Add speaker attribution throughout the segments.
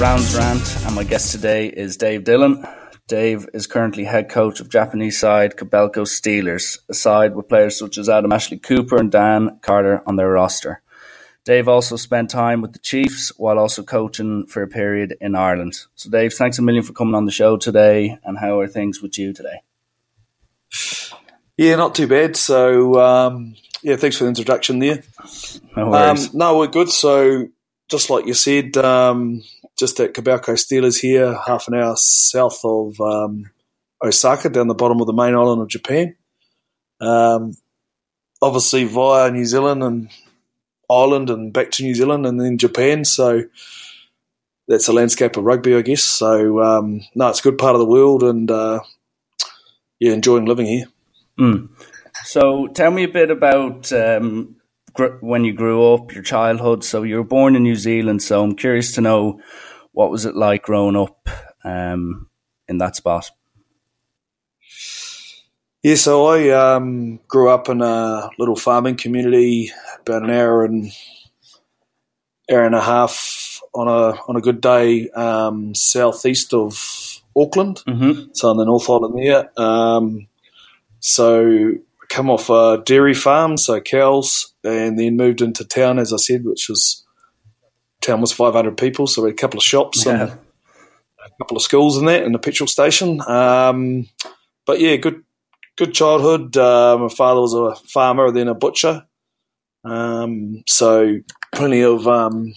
Speaker 1: Rounds Rant, and my guest today is Dave Dillon. Dave is currently head coach of Japanese side Kobelco Steelers, a side with players such as Adam Ashley Cooper and Dan Carter on their roster. Dave also spent time with the Chiefs while also coaching for a period in Ireland. So, Dave, thanks a million for coming on the show today. And how are things with you today?
Speaker 2: Yeah, not too bad. So, um, yeah, thanks for the introduction there.
Speaker 1: No, um,
Speaker 2: no, we're good. So, just like you said, um, just at Kobelco Steelers here, half an hour south of um, Osaka, down the bottom of the main island of Japan. Um, obviously via New Zealand and Ireland and back to New Zealand and then Japan. So that's the landscape of rugby, I guess. So um, no, it's a good part of the world, and uh, yeah, enjoying living here.
Speaker 1: Mm. So tell me a bit about um, when you grew up, your childhood. So you were born in New Zealand. So I'm curious to know what was it like growing up um, in that spot?
Speaker 2: Yeah, so I um, grew up in a little farming community, about an hour and hour and a half on a on a good day, um, southeast of Auckland,
Speaker 1: mm-hmm.
Speaker 2: so on the North Island there. Um, so come off a dairy farm, so cows, and then moved into town, as I said, which was town was 500 people, so we had a couple of shops yeah. and a couple of schools in that, and a petrol station. Um, but yeah, good good childhood. Uh, my father was a farmer, then a butcher, um, so plenty of um,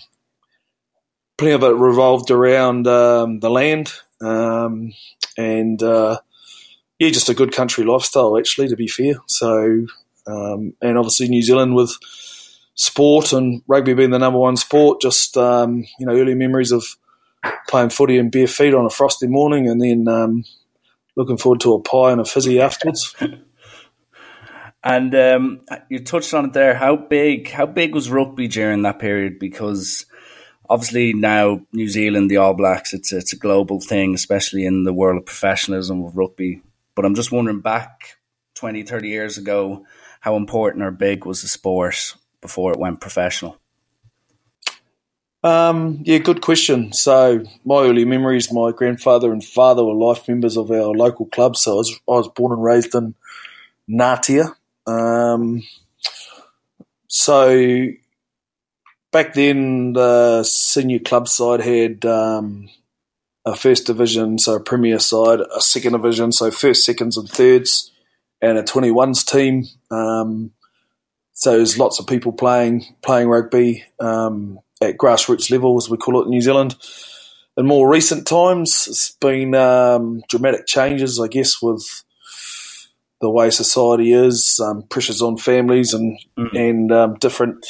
Speaker 2: plenty of it revolved around um, the land, um, and uh, yeah, just a good country lifestyle. Actually, to be fair, so um, and obviously New Zealand with sport and rugby being the number one sport. Just um, you know, early memories of playing footy in bare feet on a frosty morning, and then um, looking forward to a pie and a fizzy afterwards.
Speaker 1: and um, you touched on it there. How big? How big was rugby during that period? Because obviously now New Zealand, the All Blacks, it's it's a global thing, especially in the world of professionalism of rugby. But I'm just wondering back 20, 30 years ago, how important or big was the sport before it went professional?
Speaker 2: Um, yeah, good question. So my early memories, my grandfather and father were life members of our local club. So I was, I was born and raised in Ngatea. Um, so back then, the senior club side had um, a first division, so a premier side, a second division, so first, seconds, and thirds, and a 21s team. Um, so there's lots of people playing playing rugby um, at grassroots level, as we call it in New Zealand. In more recent times, it's been um, dramatic changes, I guess, with the way society is, um, pressures on families, and mm. and um, different,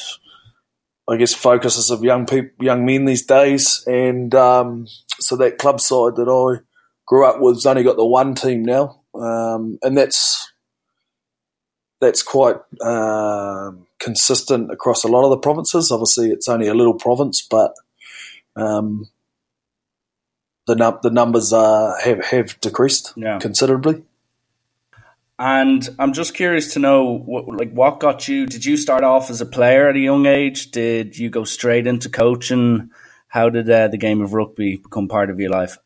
Speaker 2: I guess, focuses of young people, young men these days. And um, so that club side that I grew up with has only got the one team now, um, and that's that's quite uh, consistent across a lot of the provinces. Obviously, it's only a little province, but um, the num- the numbers uh, have have decreased yeah. considerably.
Speaker 1: And I'm just curious to know, what, like, what got you? Did you start off as a player at a young age? Did you go straight into coaching? How did uh, the game of rugby become part of your life?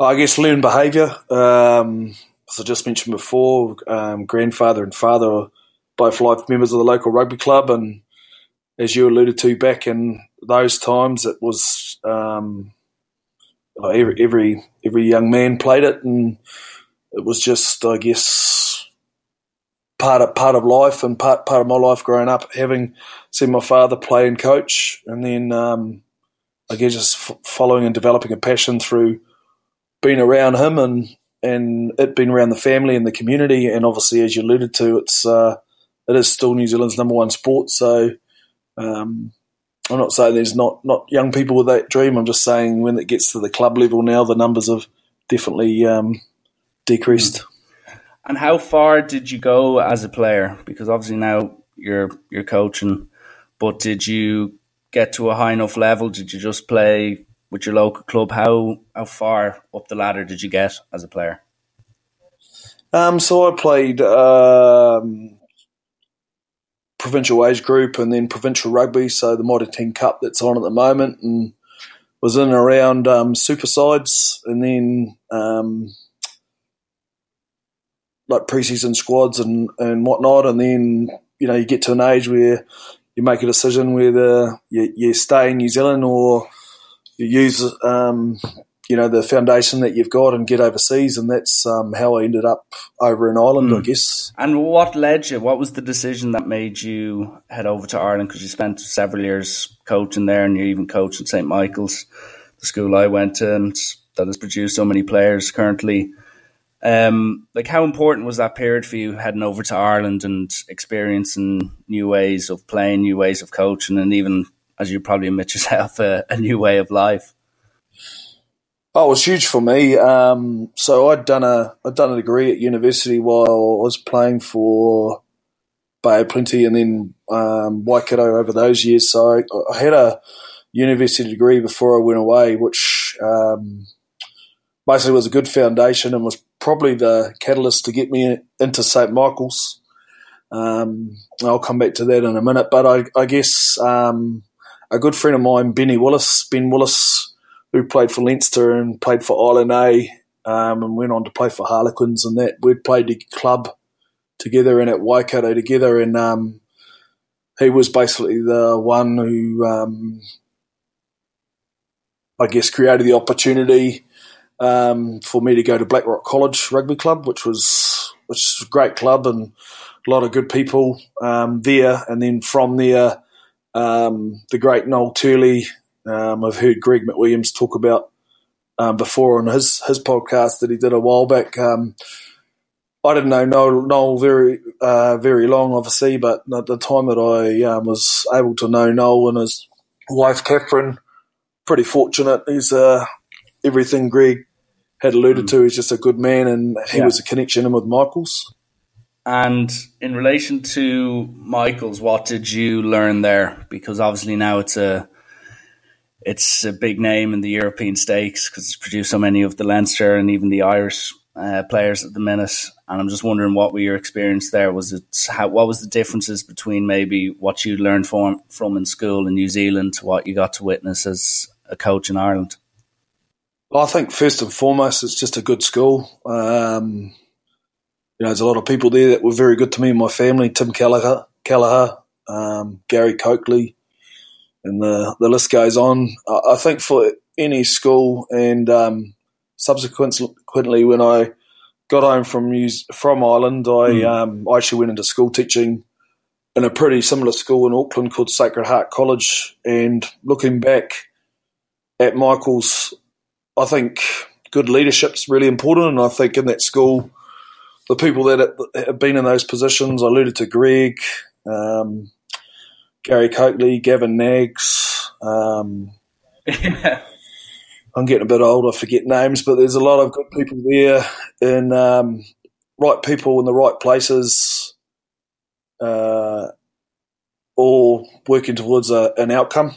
Speaker 2: I guess learned behaviour. Um, as I just mentioned before, um, grandfather and father are both life members of the local rugby club, and as you alluded to, back in those times, it was um, every, every every young man played it, and it was just, I guess, part of part of life and part part of my life growing up, having seen my father play and coach, and then um, I guess just f- following and developing a passion through being around him and and it being around the family and the community, and obviously, as you alluded to, it's uh, it is still New Zealand's number one sport. So um, I'm not saying there's not not young people with that dream. I'm just saying when it gets to the club level now, the numbers have definitely um, decreased.
Speaker 1: And how far did you go as a player? Because obviously now you're you're coaching, but did you get to a high enough level? Did you just play with your local club, how how far up the ladder did you get as a player?
Speaker 2: Um, so I played um, provincial age group and then provincial rugby, so the Mitre 10 Cup that's on at the moment, and was in and around um, super sides and then um, like preseason squads and, and whatnot. And then, you know, you get to an age where you make a decision whether you, you stay in New Zealand or you use um, you know the foundation that you've got and get overseas, and that's um, how I ended up over in Ireland, mm. I guess.
Speaker 1: And what led you? What was the decision that made you head over to Ireland? Because you spent several years coaching there, and you even coached at St Michael's, the school I went to, and that has produced so many players currently. Um, like, how important was that period for you heading over to Ireland and experiencing new ways of playing, new ways of coaching, and even, as you probably admit yourself, a, a new way of life?
Speaker 2: Oh, it was huge for me. Um, so I'd done a I'd done a degree at university while I was playing for Bay Plenty and then um, Waikato over those years. So I, I, had a university degree before I went away, which um, basically was a good foundation and was probably the catalyst to get me into St Michael's. Um, I'll come back to that in a minute, but I, I guess um, a good friend of mine, Benny Willis, Ben Willis who played for Leinster and played for Ireland A um, and went on to play for Harlequins and that. We'd played the club together and at Waikato together and um, he was basically the one who um, I guess created the opportunity um, for me to go to Blackrock College Rugby Club, which was which is a great club and a lot of good people um, there. And then from there, um, the great Noel Turley um, I've heard Greg McWilliams talk about um, before on his his podcast that he did a while back. Um, I didn't know Noel, Noel very uh, very long, obviously, but at the time that I um, was able to know Noel and his wife Catherine, pretty fortunate. He's uh, everything Greg had alluded mm. to. He's just a good man, and he yeah. was a connection in with Michaels.
Speaker 1: And in relation to Michaels, what did you learn there? Because obviously now it's a it's a big name in the European stakes because it's produced so many of the Leinster and even the Irish uh, players at the minute. And I'm just wondering what were your experience there? Was it how, what was the differences between maybe what you learned from from in school in New Zealand to what you got to witness as a coach in Ireland?
Speaker 2: Well, I think first and foremost, it's just a good school. Um, you know, there's a lot of people there that were very good to me and my family. Tim Kelleher, Kelleher um, Gary Coakley, and the, the list goes on. I, I think for any school, and um, subsequently when I got home from from Ireland, I, mm. um, I actually went into school teaching in a pretty similar school in Auckland called Sacred Heart College. And looking back at Michael's, I think good leadership is really important. And I think in that school, the people that have been in those positions, I alluded to Greg, um, Gary Coakley, Gavin Nags. Um, I'm getting a bit old, I forget names, but there's a lot of good people there and um, right people in the right places, uh, all working towards a, an outcome.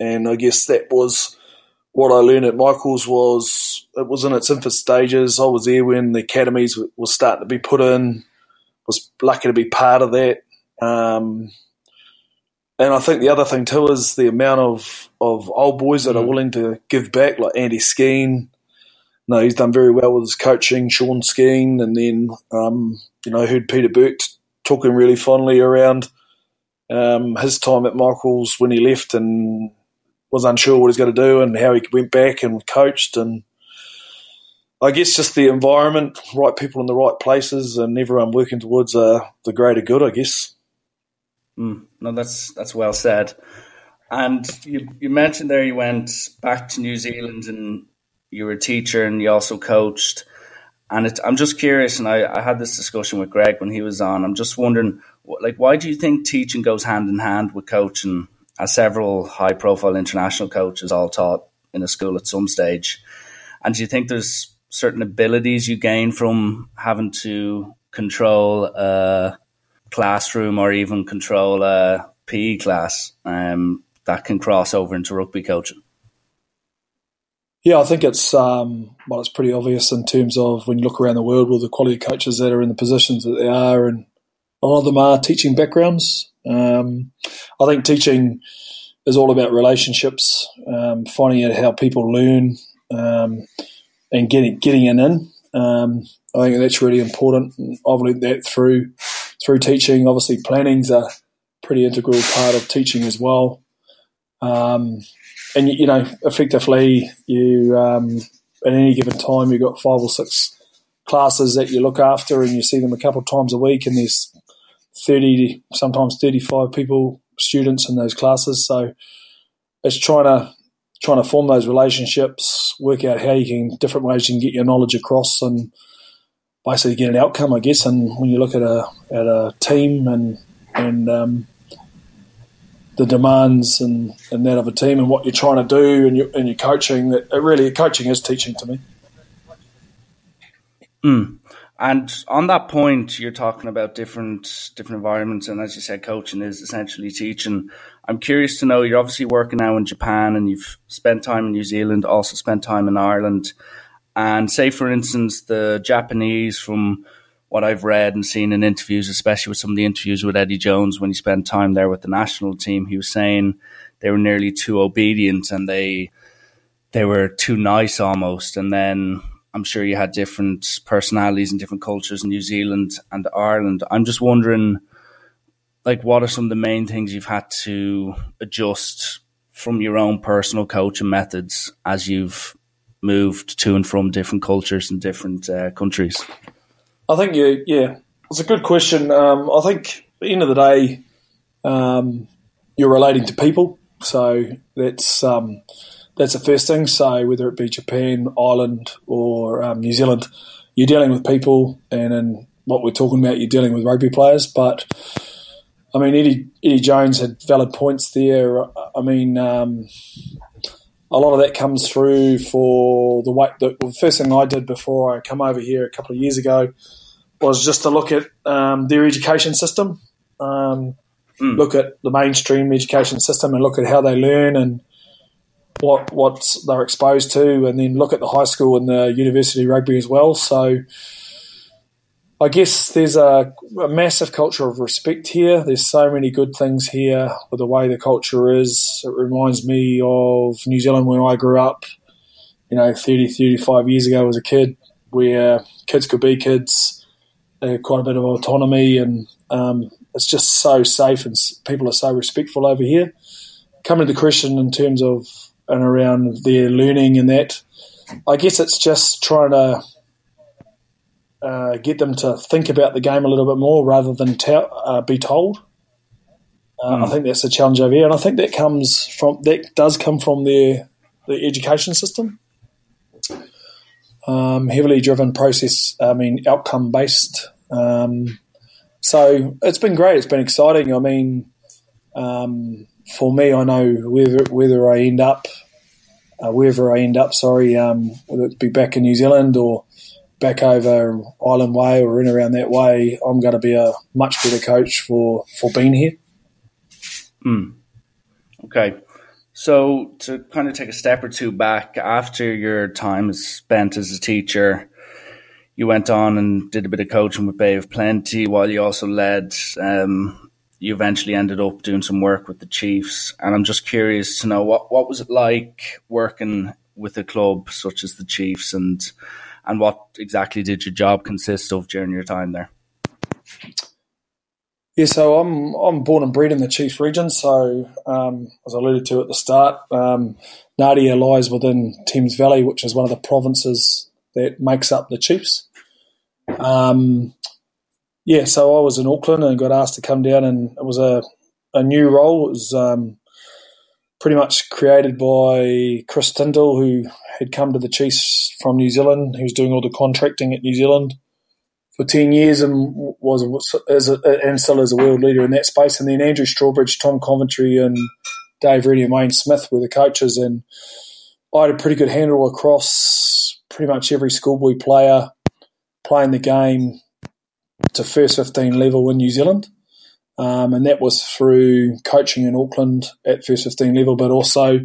Speaker 2: And I guess that was what I learned at Michael's was it was in its infant stages. I was there when the academies were starting to be put in. Was lucky to be part of that. Um, and I think the other thing too is the amount of, of old boys that mm. are willing to give back, like Andy Skeen. No, he's done very well with his coaching, Sean Skeen, and then um, you know, heard Peter Burke talking really fondly around um, his time at Michael's when he left and was unsure what he's going to do and how he went back and coached and I guess just the environment, right people in the right places, and everyone working towards uh, the greater good. I guess.
Speaker 1: Mm, no, that's that's well said. And you you mentioned there you went back to New Zealand and you were a teacher and you also coached. And it, I'm just curious, and I, I had this discussion with Greg when he was on. I'm just wondering, like, why do you think teaching goes hand in hand with coaching? As several high-profile international coaches all taught in a school at some stage, and do you think there's certain abilities you gain from having to control a classroom or even control a PE class um, that can cross over into rugby coaching?
Speaker 2: Yeah, I think it's um, well, it's pretty obvious in terms of when you look around the world with the quality coaches that are in the positions that they are, and a lot of them are teaching backgrounds. Um, I think teaching is all about relationships, um, finding out how people learn, um, and getting getting in. Um, I think that's really important. I've learned that through through teaching. Obviously, planning's a pretty integral part of teaching as well. Um, and you know, effectively, you um, at any given time you've got five or six classes that you look after, and you see them a couple of times a week, and there's thirty, sometimes thirty-five people, students in those classes. So it's trying to trying to form those relationships, work out how you can different ways you can get your knowledge across, and basically get an outcome, I guess. And when you look at a at a team and and um, the demands and, and that of a team and what you're trying to do and your and your coaching, that really coaching is teaching to me.
Speaker 1: Mm. And on that point, you're talking about different different environments, and as you said, coaching is essentially teaching. I'm curious to know. You're obviously working now in Japan, and you've spent time in New Zealand, also spent time in Ireland. And say, for instance, the Japanese, from what I've read and seen in interviews, especially with some of the interviews with Eddie Jones when he spent time there with the national team, he was saying they were nearly too obedient and they they were too nice almost. And then I'm sure you had different personalities and different cultures in New Zealand and Ireland. I'm just wondering, like, what are some of the main things you've had to adjust from your own personal coaching methods as you've moved to and from different cultures and different uh, countries?
Speaker 2: I think you, yeah, it's a good question. Um, I think at the end of the day, um, you're relating to people, so that's um, that's the first thing. So whether it be Japan, Ireland, or um, New Zealand, you're dealing with people, and in what we're talking about, you're dealing with rugby players. But I mean, Eddie Eddie Jones had valid points there. I mean, um, a lot of that comes through for the way. The, the, first thing I did before I come over here a couple of years ago was just to look at um, their education system, um, mm. look at the mainstream education system, and look at how they learn and what what they're exposed to, and then look at the high school and the university rugby as well. So I guess there's a, a, massive culture of respect here. There's so many good things here with the way the culture is. It reminds me of New Zealand when I grew up, you know, 30, 35 years ago as a kid, where kids could be kids, they had quite a bit of autonomy, and um, it's just so safe and people are so respectful over here. Coming to the question in terms of and around their learning and that, I guess it's just trying to uh, get them to think about the game a little bit more rather than uh, be told. Uh, mm. I hmm. think that's a challenge over here, and I think that comes from that does come from their the education system. Um, heavily driven process, I mean, outcome based. Um, so it's been great. It's been exciting. I mean, um, for me, I know whether whether I end up, uh, wherever I end up, sorry, um, whether it be back in New Zealand or back over Island Way or in around that way, I'm going to be a much better coach for, for being here.
Speaker 1: Mm. Okay. So to kind of take a step or two back, after your time is spent as a teacher, you went on and did a bit of coaching with Bay of Plenty while you also led. Um, you eventually ended up doing some work with the Chiefs, and I'm just curious to know what what was it like working with a club such as the Chiefs and and what exactly did your job consist of during your time there?
Speaker 2: Yeah, so I'm I'm born and bred in the Chiefs region. So um, as I alluded to at the start, um, Ngatea lies within Thames Valley, which is one of the provinces that makes up the Chiefs. Um, yeah, so I was in Auckland and got asked to come down, and it was a a new role. It was um, pretty much created by Chris Tyndall, who had come to the Chiefs from New Zealand. Was doing all the contracting at New Zealand for 10 years and was as a, and still is a world leader in that space. And then Andrew Strawbridge, Tom Coventry, and Dave Rennie and Wayne Smith were the coaches. And I had a pretty good handle across pretty much every schoolboy player playing the game to first 15 level in New Zealand. Um, and that was through coaching in Auckland at first 15 level, but also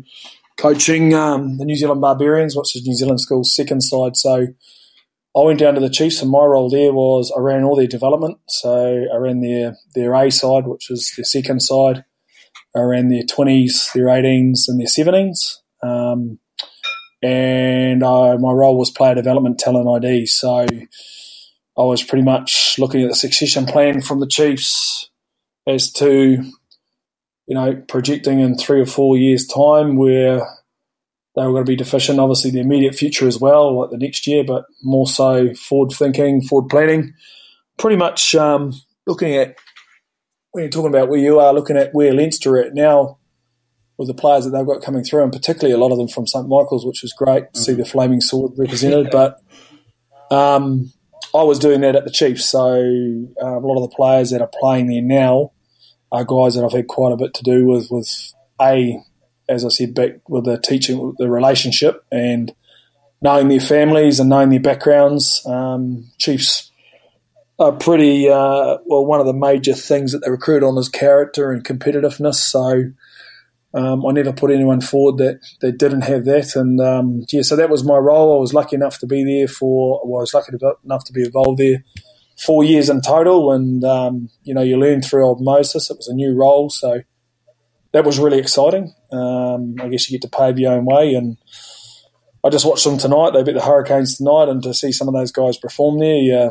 Speaker 2: coaching um, the New Zealand Barbarians, which is New Zealand School's second side. So I went down to the Chiefs, and my role there was I ran all their development. So I ran their their A side, which is their second side. I ran their twenties, their eighteens, and their seventeens. Um, and I, my role was player development, talent ID. So I was pretty much looking at the succession plan from the Chiefs as to, you know, projecting in three or four years' time where they were going to be deficient. Obviously, the immediate future as well, like the next year, but more so forward thinking, forward planning. Pretty much um, looking at when you're talking about where you are, looking at where Leinster are at now with the players that they've got coming through, and particularly a lot of them from St Michael's, which was great to mm-hmm. see the Flaming Sword represented. But um, I was doing that at the Chiefs, so uh, a lot of the players that are playing there now are guys that I've had quite a bit to do with. With a, as I said, back with the teaching, the relationship, and knowing their families and knowing their backgrounds. Um, Chiefs are pretty uh, well. One of the major things that they recruit on is character and competitiveness. So um, I never put anyone forward that, that didn't have that. And um, yeah, so that was my role. I was lucky enough to be there for, well, I was lucky enough to be involved there four years in total. And, um, you know, you learn through osmosis. It was a new role. So that was really exciting. Um, I guess you get to pave your own way. And I just watched them tonight. They beat the Hurricanes tonight. And to see some of those guys perform there, yeah,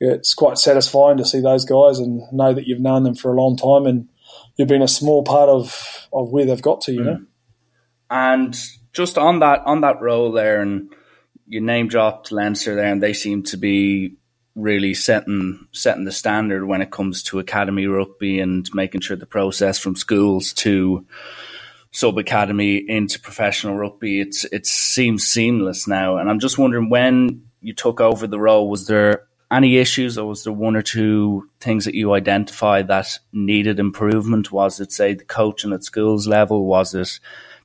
Speaker 2: it's quite satisfying to see those guys and know that you've known them for a long time. And, you've been a small part of, of where they've got to, you mm. know.
Speaker 1: And just on that on that role there, and you name dropped Leinster there, and they seem to be really setting setting the standard when it comes to academy rugby and making sure the process from schools to sub academy into professional rugby it's it seems seamless now and i'm just wondering when you took over the role was there any issues, or was there one or two things that you identified that needed improvement? Was it, say, the coaching at schools level? Was it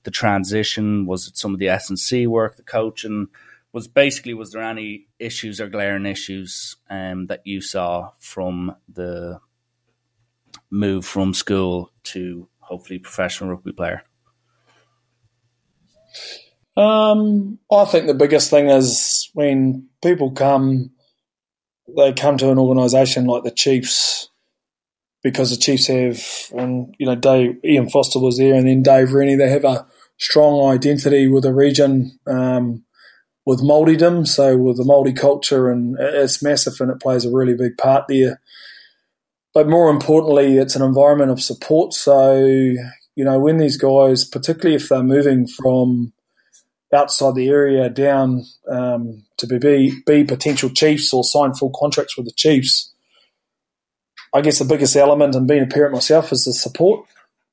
Speaker 1: the transition? Was it some of the S and C work, the coaching? Was basically was there any issues or glaring issues um, that you saw from the move from school to hopefully professional rugby player?
Speaker 2: Um, I think the biggest thing is when people come they come to an organisation like the Chiefs because the Chiefs have, and you know, Dave Ian Foster was there, and then Dave Rennie. They have a strong identity with the region, um, with Māoridom, so with the Māori culture, and it's massive, and it plays a really big part there. But more importantly, it's an environment of support. So you know, when these guys, particularly if they're moving from outside the area down um, to be, be potential Chiefs or sign full contracts with the Chiefs. I guess the biggest element in being a parent myself is the support.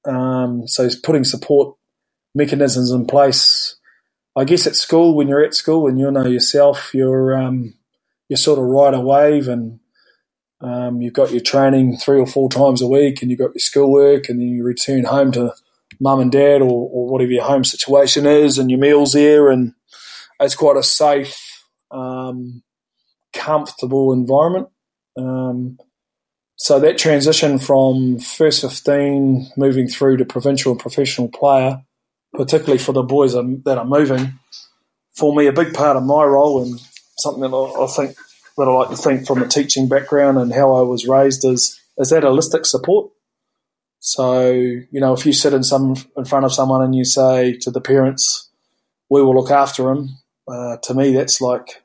Speaker 2: Um, so putting support mechanisms in place. I guess at school, when you're at school and you know yourself, you're um, you sort of ride a wave and um, you've got your training three or four times a week and you've got your schoolwork and then you return home to mum and dad or, or whatever your home situation is and your meals there. And it's quite a safe, um, comfortable environment. Um, so that transition from first 15 moving through to provincial and professional player, particularly for the boys that are moving, for me, a big part of my role and something that I, think that I like to think from a teaching background and how I was raised is is that holistic support. So, you know, if you sit in some in front of someone and you say to the parents, "We will look after them," uh, to me, that's like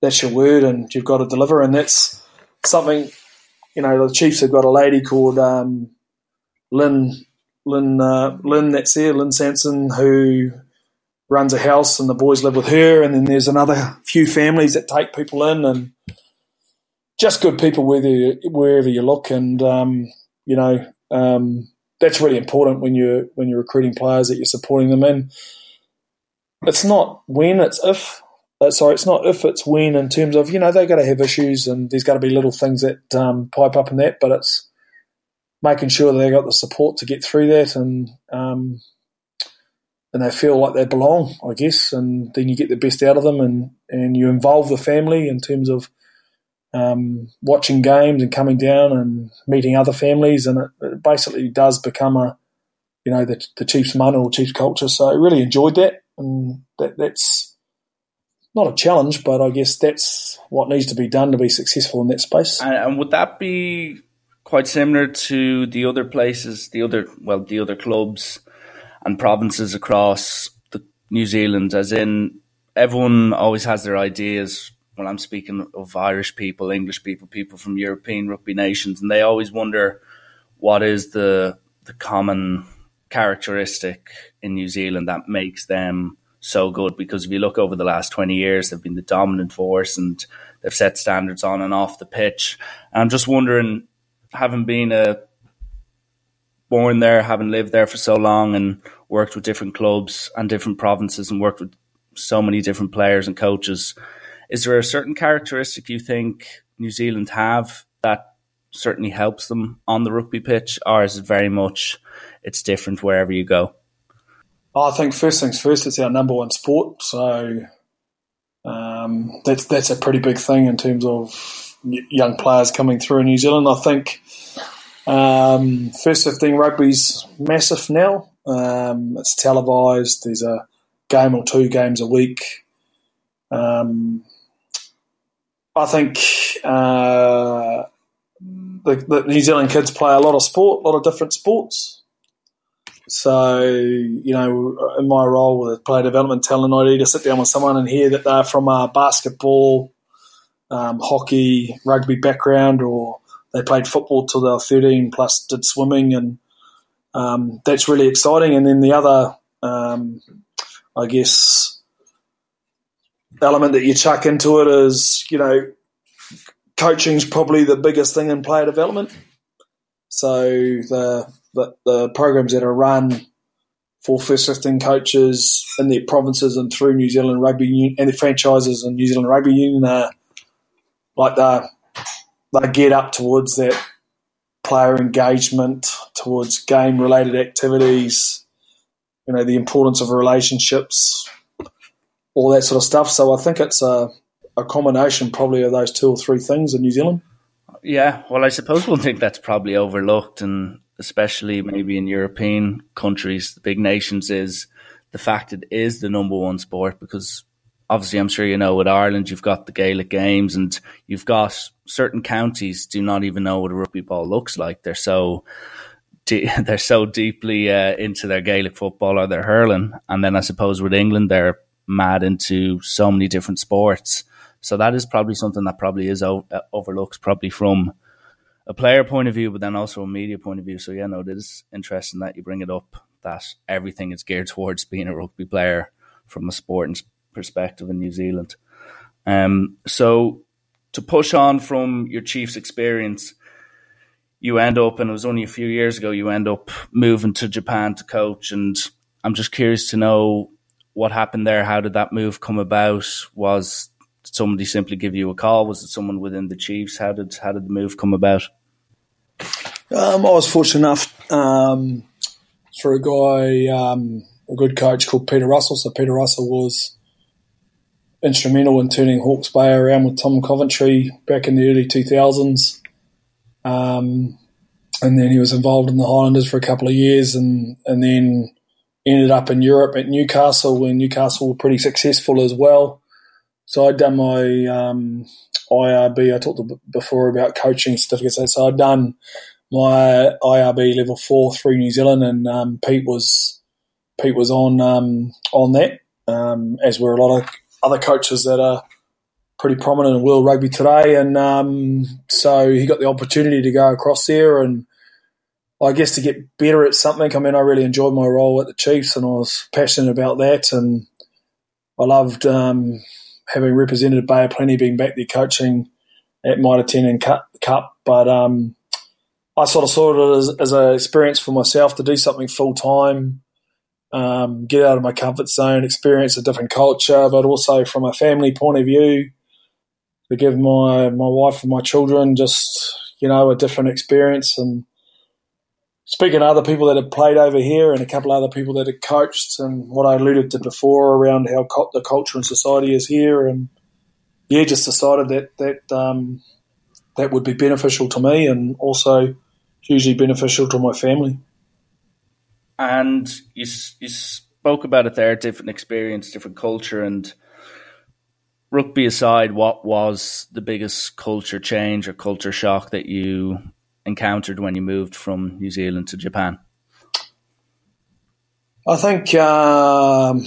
Speaker 2: that's your word, and you've got to deliver. And that's something, you know, the Chiefs have got a lady called um, Lynn Lynn uh, Lynn that's there, Lynn Sanson, who runs a house, and the boys live with her. And then there's another few families that take people in, and just good people wherever you look. And um, you know, um, that's really important when you're when you're recruiting players that you're supporting them in. It's not when, it's if. Uh, sorry, it's not if, it's when. In terms of you know they've got to have issues and there's got to be little things that um, pipe up in that, but it's making sure they got the support to get through that and um, and they feel like they belong, I guess, and then you get the best out of them and and you involve the family in terms of um, watching games and coming down and meeting other families, and it, it basically does become a, you know, the, the Chiefs' mana or Chiefs' culture. So I really enjoyed that, and that, that's not a challenge, but I guess that's what needs to be done to be successful in that space.
Speaker 1: And, would that be quite similar to the other places, the other well, the other clubs and provinces across the New Zealand? As in, everyone always has their ideas. When I'm speaking of Irish people, English people, people from European rugby nations, and they always wonder what is the the common characteristic in New Zealand that makes them so good because if you look over the last 20 years, they've been the dominant force and they've set standards on and off the pitch. And I'm just wondering, having been a born there, having lived there for so long and worked with different clubs and different provinces and worked with so many different players and coaches, is there a certain characteristic you think New Zealand have that certainly helps them on the rugby pitch, or is it very much it's different wherever you go?
Speaker 2: I think first things first, it's our number one sport, so um, that's that's a pretty big thing in terms of young players coming through in New Zealand. I think um, first fifteen rugby's massive now. Um, it's televised. There's a game or two games a week. Um, I think uh, the, the New Zealand kids play a lot of sport, a lot of different sports. So, you know, in my role with player development talent, I need to sit down with someone and hear that they're from a basketball, um, hockey, rugby background, or they played football till they were 13, plus did swimming, and um, that's really exciting. And then the other, um, I guess, element that you chuck into it is, you know, coaching's probably the biggest thing in player development. So the the, the programs that are run for first 15 coaches in the provinces and through New Zealand Rugby Union and the franchises and New Zealand Rugby Union are like they they get up towards that player engagement, towards game related activities, you know, the importance of relationships, all that sort of stuff. So I think it's a, a combination probably of those two or three things in New Zealand.
Speaker 1: Yeah, well, I suppose one thing that's probably overlooked and especially maybe in European countries, the big nations, is the fact it is the number one sport because obviously I'm sure you know with Ireland you've got the Gaelic games and you've got certain counties do not even know what a rugby ball looks like. They're so they're so deeply uh, into their Gaelic football or their hurling, and then I suppose with England they're mad into so many different sports. So that is probably something that probably is o- uh, overlooked, probably from a player point of view, but then also a media point of view. So yeah, no, it is interesting that you bring it up. That everything is geared towards being a rugby player from a sporting perspective in New Zealand. Um, so to push on from your Chiefs experience, you end up, and it was only a few years ago, you end up moving to Japan to coach. And I'm just curious to know what happened there. How did that move come about? Was somebody simply give you a call? Was it someone within the Chiefs? How did how did the move come about?
Speaker 2: Um, I was fortunate enough um, for a guy, um, a good coach called Peter Russell. So Peter Russell was instrumental in turning Hawke's Bay around with Tom Coventry back in the early 2000s. Um, and then he was involved in the Highlanders for a couple of years and, and then ended up in Europe at Newcastle when Newcastle were pretty successful as well. So I'd done my um, IRB. I talked before about coaching certificates. So I'd done my IRB level four through New Zealand, and um, Pete was Pete was on um, on that. Um, as were a lot of other coaches that are pretty prominent in world rugby today, and um, so he got the opportunity to go across there, and I guess to get better at something. I mean, I really enjoyed my role at the Chiefs, and I was passionate about that, and I loved um, having represented Bay of Plenty, being back there coaching at Mitre 10 and Cup, Cup but um, I sort of saw it as, as an experience for myself to do something full time, um, get out of my comfort zone, experience a different culture, but also from a family point of view, to give my my wife and my children just you know a different experience. And speaking to other people that have played over here and a couple other people that have coached, and what I alluded to before around how the culture and society is here, and yeah, just decided that that um, that would be beneficial to me and also hugely beneficial to my family.
Speaker 1: And you you spoke about it there, different experience, different culture, and rugby aside, what was the biggest culture change or culture shock that you encountered when you moved from New Zealand to Japan?
Speaker 2: I think, um,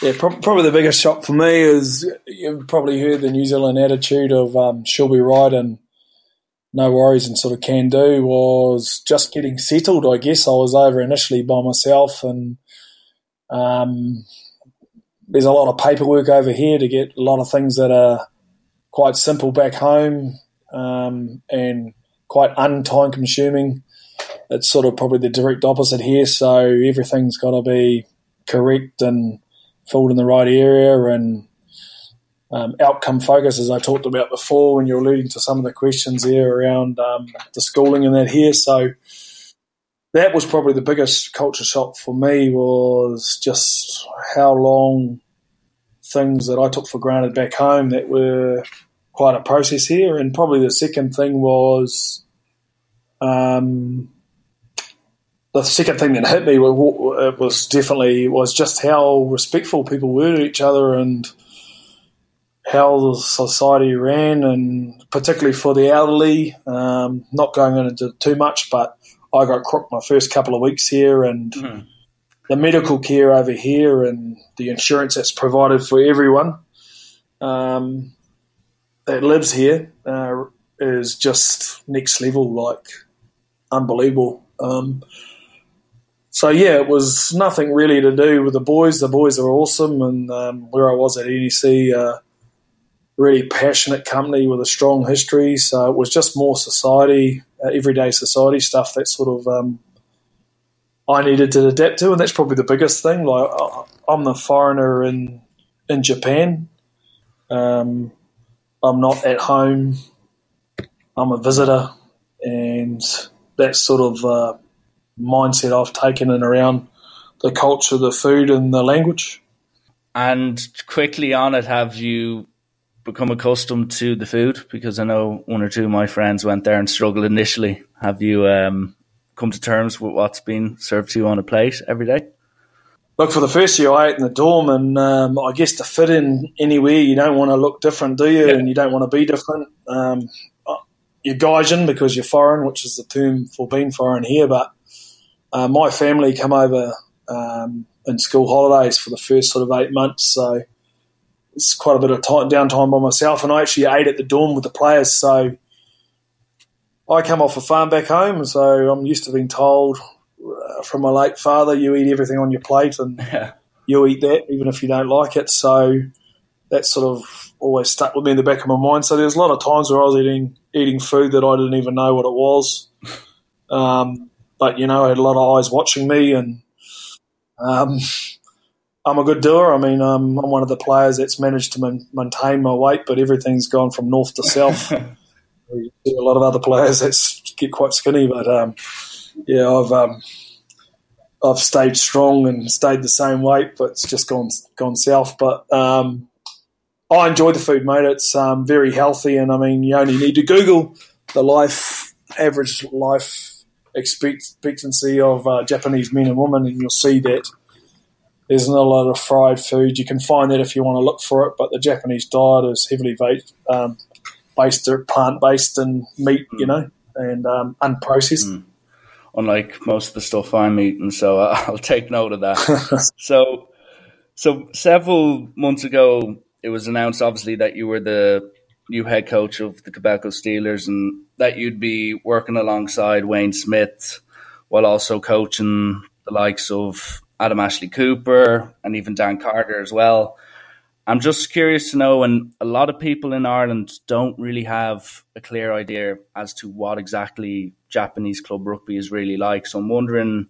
Speaker 2: yeah, pro- probably the biggest shock for me is you've probably heard the New Zealand attitude of um, she'll be right and no worries and sort of can do was just getting settled. I guess I was over initially by myself and um, there's a lot of paperwork over here to get a lot of things that are quite simple back home um, and quite untime consuming. It's sort of probably the direct opposite here. So everything's got to be correct and filled in the right area and um, outcome focus, as I talked about before when you're alluding to some of the questions there around um, the schooling and that here. So that was probably the biggest culture shock for me was just how long things that I took for granted back home that were quite a process here. And probably the second thing was um, the second thing that hit me was definitely was just how respectful people were to each other and how the society ran, and particularly for the elderly. Um, not going into too much, but I got crooked my first couple of weeks here, and mm. the medical care over here, and the insurance that's provided for everyone um, that lives here uh, is just next level, like unbelievable. Um, so yeah, it was nothing really to do with the boys. The boys are awesome, and um, where I was at NEC, uh, really passionate company with a strong history. So it was just more society, uh, everyday society stuff that sort of um, I needed to adapt to, and that's probably the biggest thing. Like I'm the foreigner in in Japan. Um, I'm not at home. I'm a visitor, and that sort of uh, mindset I've taken in around the culture, the food, and the language.
Speaker 1: And quickly on it, have you become accustomed to the food? Because I know one or two of my friends went there and struggled initially. Have you um, come to terms with what's been served to you on a plate every day?
Speaker 2: Look, for the first year, I ate in the dorm, and um, I guess to fit in anywhere, you don't want to look different, do you? Yeah. And you don't want to be different. Um, you're Gaijin because you're foreign, which is the term for being foreign here. But uh, my family come over um, in school holidays for the first sort of eight months, so it's quite a bit of time, downtime by myself. And I actually ate at the dorm with the players, so I come off a farm back home, so I'm used to being told uh, from my late father, "You eat everything on your plate, and yeah. you eat that even if you don't like it." So that sort of always stuck with me in the back of my mind. So there's a lot of times where I was eating eating food that I didn't even know what it was. Um, but you know, I had a lot of eyes watching me, and um, I'm a good doer. I mean, um, I'm one of the players that's managed to man- maintain my weight, but everything's gone from north to south. a lot of other players that get quite skinny, but um, yeah, I've um, I've stayed strong and stayed the same weight, but it's just gone gone south. But um, I enjoy the food, mate. It's um, very healthy, and I mean, you only need to Google the life average life expectancy of uh, Japanese men and women, and you'll see that there's not a lot of fried food. You can find that if you want to look for it, but the Japanese diet is heavily based, um, based plant based and meat, mm. you know, and um, unprocessed. Mm.
Speaker 1: Unlike most of the stuff I'm eating, so I'll take note of that. so, so several months ago, it was announced obviously that you were the new head coach of the Kobelco Steelers and that you'd be working alongside Wayne Smith while also coaching the likes of Adam Ashley Cooper and even Dan Carter as well. I'm just curious to know, and a lot of people in Ireland don't really have a clear idea as to what exactly Japanese club rugby is really like. So I'm wondering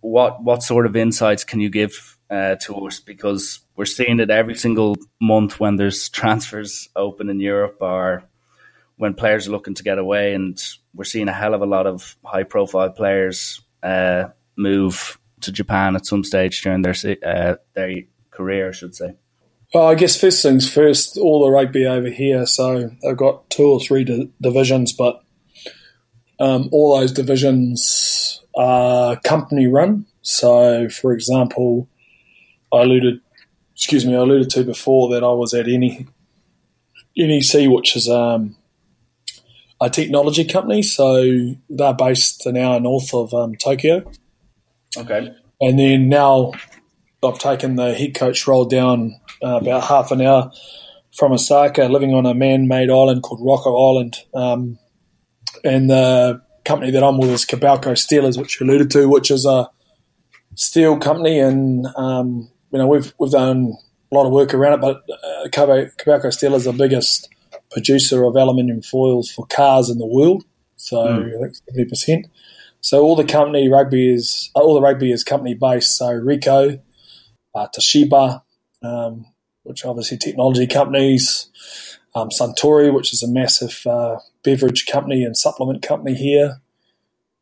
Speaker 1: what what sort of insights can you give uh, to us because we're seeing it every single month when there's transfers open in Europe or when players are looking to get away, and we're seeing a hell of a lot of high profile players uh, move to Japan at some stage during their uh, their career, I should say.
Speaker 2: Well, I guess first things first, all the rugby over here. So I've got two or three di- divisions, but um, all those divisions are company run. So, for example, I alluded excuse me, I alluded to before that I was at NE, NEC, which is um, a technology company. So they're based an hour north of um, Tokyo.
Speaker 1: Okay.
Speaker 2: And then now I've taken the head coach role down uh, about half an hour from Osaka, living on a man-made island called Rokko Island. Um, and the company that I'm with is Kobelco Steelers, which you alluded to, which is a steel company, and um, you know we've we've done a lot of work around it. But uh, Kobelco Steel is the biggest producer of aluminium foils for cars in the world, so mm. I think seventy percent. So all the company rugby is all the rugby is company based. So Ricoh, uh, Toshiba, um, which obviously technology companies, um, Suntory, which is a massive uh, beverage company and supplement company here.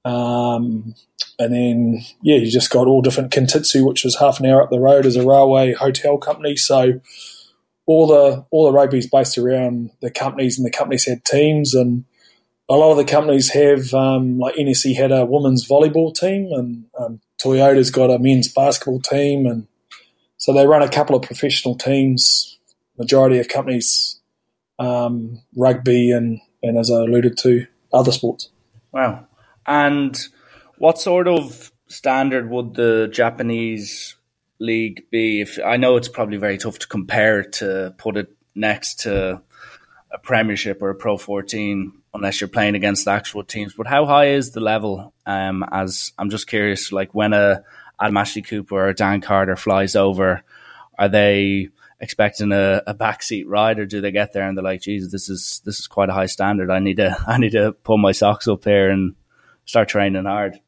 Speaker 2: Um, and then, yeah, you just got all different Kintetsu, which is half an hour up the road as a railway hotel company. So all the all the rugby's based around the companies, and the companies had teams, and a lot of the companies have um, like NEC had a women's volleyball team, and um, Toyota's got a men's basketball team, and so they run a couple of professional teams. Majority of companies um, rugby and and as I alluded to, other sports.
Speaker 1: Wow. And what sort of standard would the Japanese league be? If I know it's probably very tough to compare to put it next to a Premiership or a Pro 14 unless you're playing against the actual teams. But how high is the level? Um, as I'm just curious, like when a Adam Ashley Cooper or Dan Carter flies over, are they expecting a, a backseat ride, or do they get there and they're like, "Jesus, this is this is quite a high standard. I need to I need to pull my socks up here and start training hard."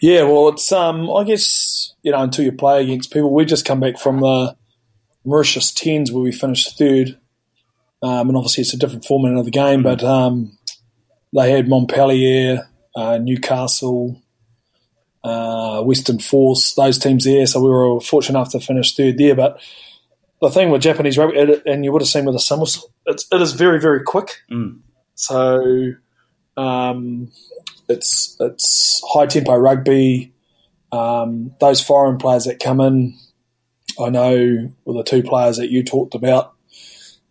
Speaker 2: Yeah, well, it's um, I guess you know until you play against people, we just come back from the Mauritius Tens where we finished third, um, and obviously it's a different format of the game, but um, they had Montpellier, uh, Newcastle, uh, Western Force, those teams there. So we were fortunate enough to finish third there. But the thing with Japanese rugby, and you would have seen with the Summers, it's, it is very, very quick.
Speaker 1: Mm.
Speaker 2: So um, it's it's high tempo rugby. Um, those foreign players that come in, I know with the two players that you talked about,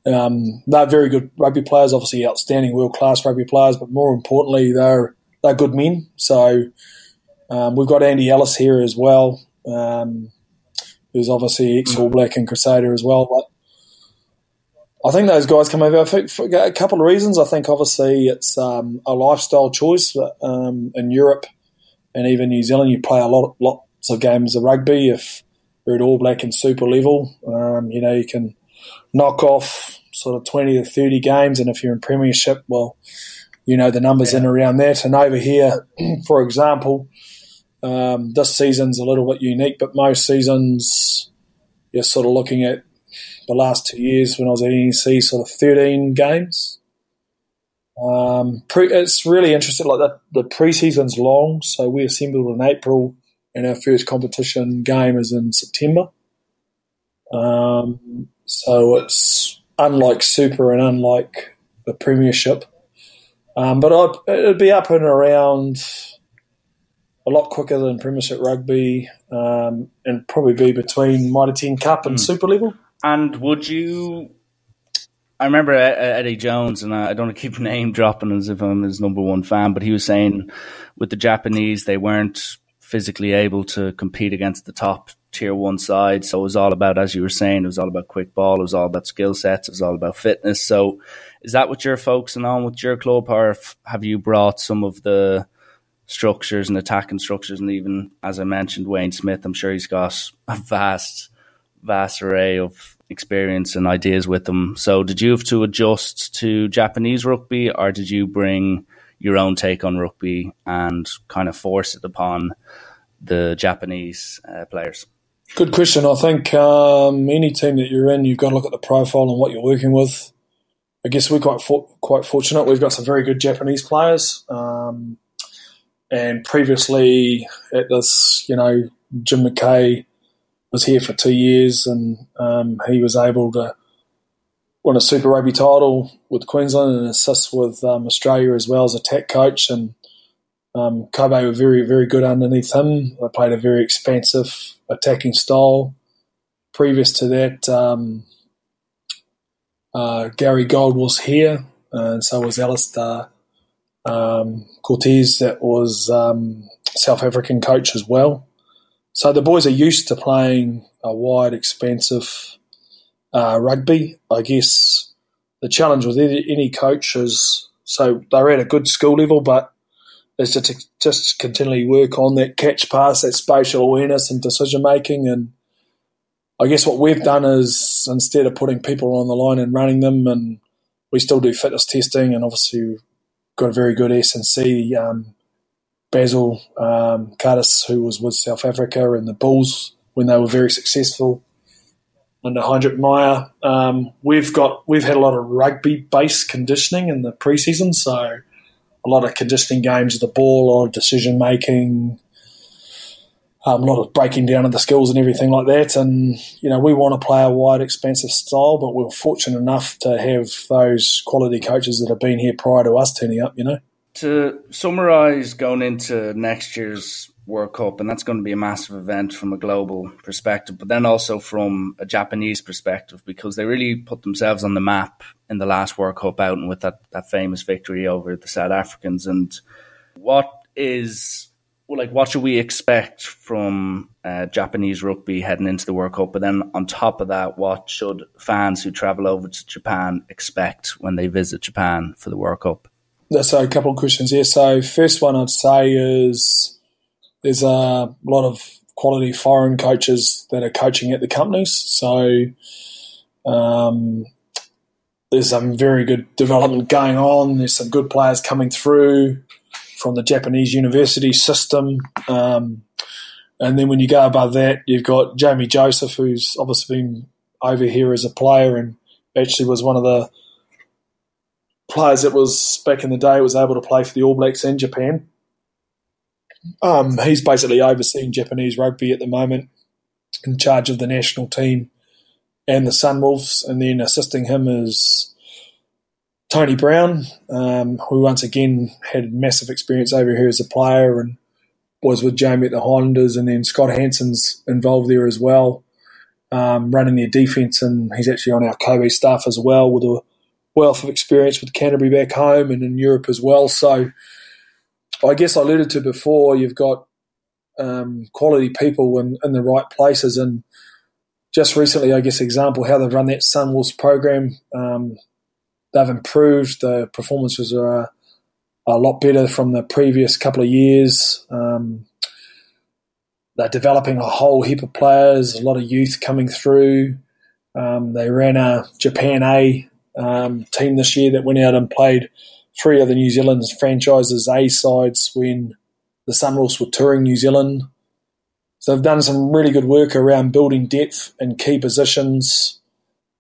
Speaker 2: um, they're very good rugby players. Obviously, outstanding world class rugby players, but more importantly, they're they're good men. So um, we've got Andy Ellis here as well. Um, who's obviously ex All Black and Crusader as well. But I think those guys come over for, for a couple of reasons. I think obviously it's um, a lifestyle choice um, in Europe and even New Zealand. You play a lot, lots of games of rugby if you're at All Black and Super level. Um, you know, you can knock off sort of 20 to 30 games, and if you're in Premiership, well, you know the numbers yeah. in around that. And over here, for example, um, this season's a little bit unique, but most seasons you're sort of looking at the last two years when I was at NEC, sort of 13 games. Um, pre, it's really interesting. Like the, the pre-season's long, so we assembled in April, and our first competition game is in September. Um, so it's unlike Super and unlike the Premiership. Um, but I'd, it'd be up and around a lot quicker than Premiership rugby, um, and probably be between Mitre 10 Cup and mm. Super level.
Speaker 1: And would you? I remember Eddie Jones, and I don't want to keep name dropping as if I'm his number one fan, but he was saying with the Japanese they weren't physically able to compete against the top tier one side. So it was all about, as you were saying, it was all about quick ball, it was all about skill sets, it was all about fitness. So is that what you're focusing on with your club, or have you brought some of the structures and attacking structures. And even as I mentioned, Wayne Smith, I'm sure he's got a vast, vast array of experience and ideas with him. So, did you have to adjust to Japanese rugby, or did you bring your own take on rugby and kind of force it upon the Japanese uh, players?
Speaker 2: Good question. I think um, any team that you're in, you've got to look at the profile and what you're working with. I guess we're quite for, quite fortunate. We've got some very good Japanese players. Um, and previously at this, you know, Jim McKay was here for two years and um, he was able to win a Super Rugby title with Queensland and assist with um, Australia as well as a tech coach. And um, Kobe were very, very good underneath him. They played a very expansive attacking style. previous to that, um, uh, Gary Gold was here, and so was Allister um, Coetzee, that was um, South African coach as well. So the boys are used to playing a wide, expansive uh, rugby. I guess the challenge with any, any coach is so they're at a good school level, but is to just continually work on that catch pass, that spatial awareness and decision making. And I guess what we've done is instead of putting people on the line and running them, and we still do fitness testing, and obviously got a very good S&C. Um, Basil um, Carzis, who was with South Africa and the Bulls when they were very successful under Heyneke Meyer. Um, we've got we've had a lot of rugby based conditioning in the preseason, so a lot of conditioning games of the ball, a lot of decision making, um, a lot of breaking down of the skills and everything like that. And you know, we want to play a wide, expansive style, but we're fortunate enough to have those quality coaches that have been here prior to us turning up. You know.
Speaker 1: To summarise, going into next year's World Cup, and that's going to be a massive event from a global perspective, but then also from a Japanese perspective because they really put themselves on the map in the last World Cup out and with that, that famous victory over the South Africans. And what is well, like what should we expect from uh, Japanese rugby heading into the World Cup? But then on top of that, what should fans who travel over to Japan expect when they visit Japan for the World Cup?
Speaker 2: So a couple of questions here. So first one I'd say is there's a lot of quality foreign coaches that are coaching at the companies. So um, there's some very good development going on. There's some good players coming through from the Japanese university system. Um, and then when you go above that, you've got Jamie Joseph, who's obviously been over here as a player and actually was one of the players that was back in the day was able to play for the All Blacks in Japan. Um, he's basically overseeing Japanese rugby at the moment, in charge of the national team and the Sunwolves, and then assisting him is Tony Brown, um, who once again had massive experience over here as a player and was with Jamie at the Highlanders, and then Scott Hansen's involved there as well, um, running their defence, and he's actually on our Kobe staff as well with a wealth of experience with Canterbury back home and in Europe as well. So I guess I alluded to before, you've got um, quality people in, in the right places. And just recently, I guess, example how they've run that Sunwolves program. Um, they've improved. The performances are a lot better from the previous couple of years. Um, they're developing a whole heap of players, a lot of youth coming through. Um, they ran a Japan A um, team this year that went out and played three of the New Zealand's franchises A sides when the Sunwolves were touring New Zealand. So they've done some really good work around building depth in key positions.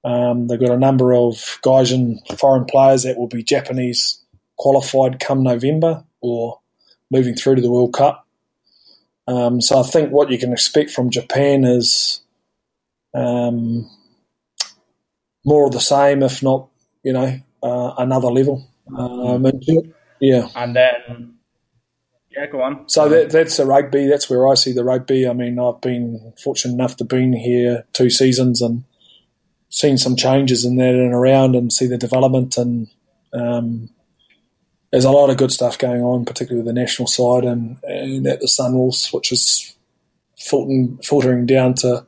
Speaker 2: Um, they've got a number of Gaijin foreign players that will be Japanese qualified come November or moving through to the World Cup. Um, so I think what you can expect from Japan is um, more of the same, if not, you know, uh, another level. Um, and, yeah.
Speaker 1: And then, yeah, go on.
Speaker 2: So that, that's the rugby. That's where I see the rugby. I mean, I've been fortunate enough to been here two seasons and seen some changes in that and around and see the development and um, there's a lot of good stuff going on, particularly with the national side and, and at the Sunwolves, which is filtering, filtering down to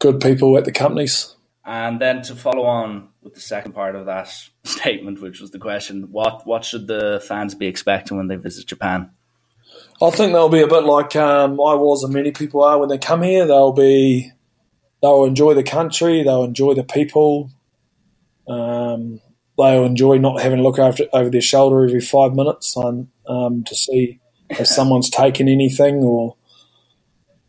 Speaker 2: good people at the companies.
Speaker 1: And then to follow on with the second part of that statement, which was the question, what what should the fans be expecting when they visit Japan?
Speaker 2: I think they'll be a bit like um, I was and many people are when they come here. They'll be they'll enjoy the country, they'll enjoy the people, um, they'll enjoy not having to look after, over their shoulder every five minutes on, um, to see if someone's taken anything or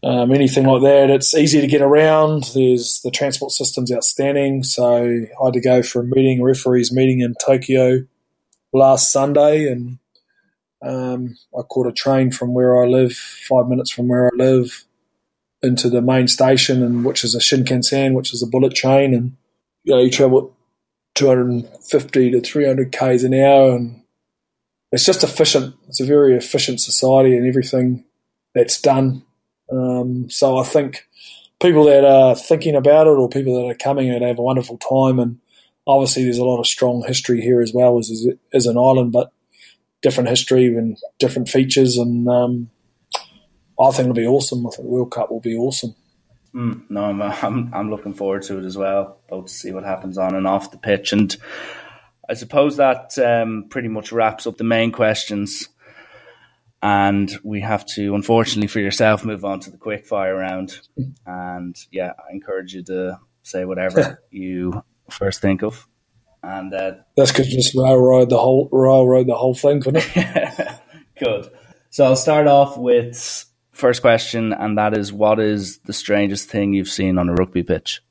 Speaker 2: um, anything like that. It's easy to get around. There's the transport system's outstanding. So I had to go for a meeting, a referees meeting in Tokyo last Sunday, and um, I caught a train from where I live, five minutes from where I live, into the main station, and which is a Shinkansen, which is a bullet train, and you know you travel 250 to 300 k's an hour, and it's just efficient. It's a very efficient society, and everything that's done um, so I think people that are thinking about it or people that are coming and have a wonderful time. And obviously, there's a lot of strong history here as well as as an island, but different history and different features. And um, I think it'll be awesome. I think the World Cup will be awesome.
Speaker 1: Mm, no, I'm, I'm I'm looking forward to it as well. Both to see what happens on and off the pitch, and I suppose that um, pretty much wraps up the main questions. And we have to, unfortunately for yourself, move on to the quick fire round. And yeah, I encourage you to say whatever you first think of. And uh,
Speaker 2: that's because just railroad the whole railroad the whole thing, couldn't
Speaker 1: it? Good. So I'll start off with first question, and that is, what is the strangest thing you've seen on a rugby pitch?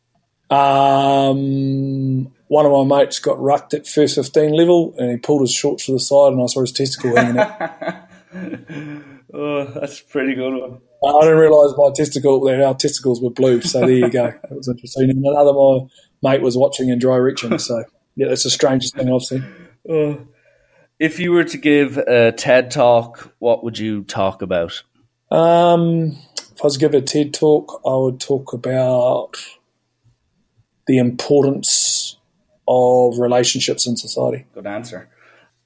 Speaker 2: Um, one of my mates got rucked at first 15 level and he pulled his shorts to the side and I saw his testicle hanging out.
Speaker 1: oh, that's a pretty good one.
Speaker 2: I didn't realise my testicle, that our testicles were blue, so there you go. It was interesting. And another my mate was watching in dry retching, so yeah, that's the strangest thing I've seen.
Speaker 1: Oh. If you were to give a TED talk, what would you talk about?
Speaker 2: Um, if I was to give a TED talk, I would talk about the importance of relationships in society.
Speaker 1: Good answer.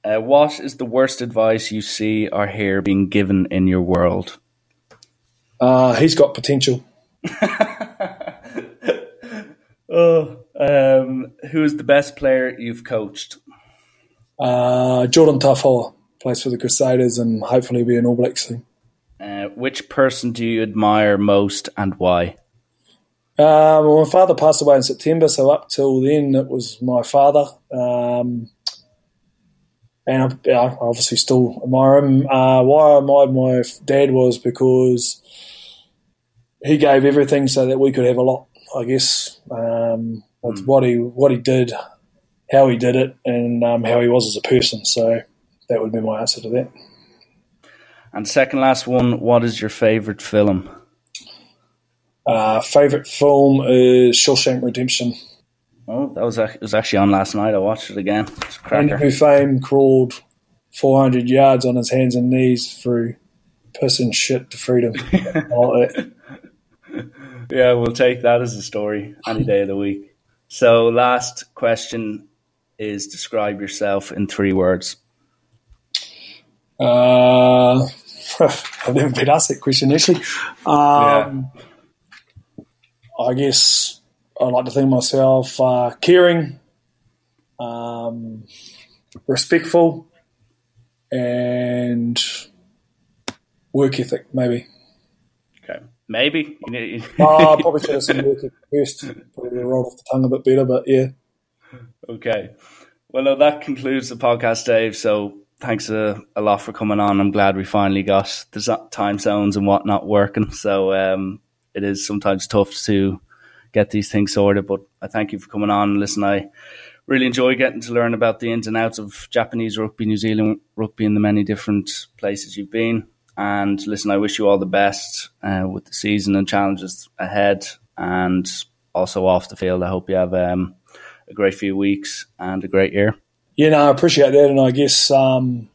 Speaker 1: Uh, what is the worst advice you see or hear being given in your world?
Speaker 2: Uh, he's got potential.
Speaker 1: oh, um, who is the best player you've coached?
Speaker 2: Uh, Jordan Taufua plays for the Crusaders and hopefully be an All Black soon.
Speaker 1: Uh, which person do you admire most and why?
Speaker 2: Um, my father passed away in September, so up till then it was my father. Um, and I, I, obviously still admire him. Uh, why I admired my dad was because he gave everything so that we could have a lot. I guess um, mm. what he what he did, how he did it, and um, how he was as a person. So that would be my answer to that.
Speaker 1: And second last one, what is your favourite film?
Speaker 2: Uh, favorite film is Shawshank Redemption.
Speaker 1: Oh, that was it was actually on last night. I watched it again. It's
Speaker 2: cracker. Who fame crawled 400 yards on his hands and knees through piss and shit to freedom.
Speaker 1: yeah, we'll take that as a story any day of the week. So, last question is describe yourself in three words.
Speaker 2: Uh, I've never been asked that question actually. Um, yeah. I guess I like to think myself uh, caring, um, respectful, and work ethic, maybe.
Speaker 1: Okay, maybe.
Speaker 2: oh, I probably should have said work ethic first. Probably rolled off the tongue a bit better, but yeah.
Speaker 1: Okay. Well, that concludes the podcast, Dave. So thanks a, a, lot for coming on. I'm glad we finally got the time zones and whatnot working. So um, it is sometimes tough to get these things sorted. But I thank you for coming on. Listen, I really enjoy getting to learn about the ins and outs of Japanese rugby, New Zealand rugby, and the many different places you've been. And listen, I wish you all the best uh, with the season and challenges ahead, and also off the field. I hope you have um, a great few weeks and a great year.
Speaker 2: Yeah, no, I appreciate that, and I guess um,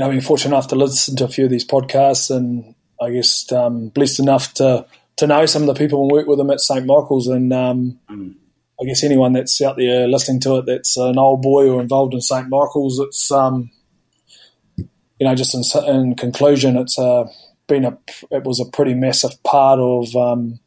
Speaker 2: I've been fortunate enough to listen to a few of these podcasts, and I guess um, blessed enough to to know some of the people and work with them at St Michael's, and um, mm. I guess anyone that's out there listening to it that's an old boy or involved in St Michael's, it's um, you know just in, in conclusion, it's uh, been a it was a pretty massive part of um,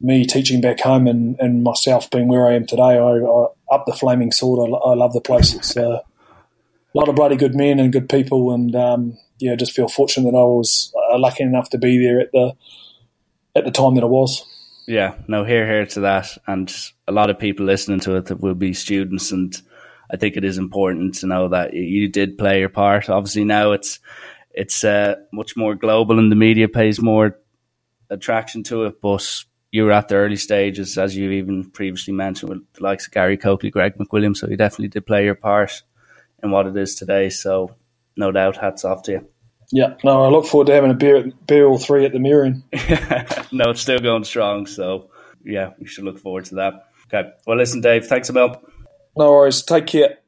Speaker 2: me teaching back home and, and myself being where I am today. I, I up the flaming sword. I, I love the place. It's uh, a lot of bloody good men and good people, and um, yeah, just feel fortunate that I was uh, lucky enough to be there at the at the time that I was.
Speaker 1: Yeah, no, here, here to that, and a lot of people listening to it that will be students, and I think it is important to know that you did play your part. Obviously, now it's it's uh, much more global, and the media pays more attraction to it. But you were at the early stages, as you even previously mentioned, with the likes of Gary Coakley, Greg McWilliam. So you definitely did play your part in what it is today. So no doubt, hats off to you.
Speaker 2: Yeah, no, I look forward to having a beer, beer all three at the Murion.
Speaker 1: no, it's still going strong. So, yeah, we should look forward to that. Okay. Well, listen, Dave, thanks a lot.
Speaker 2: No worries. Take care.